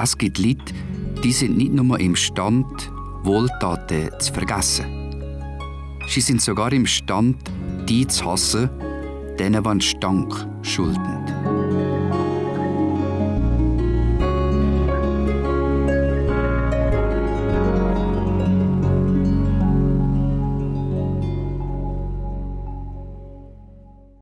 Es gibt Leute, die sind nicht nur imstand, Wohltaten zu vergessen. Sie sind sogar imstand, die zu hassen, denen, die Stank schulden.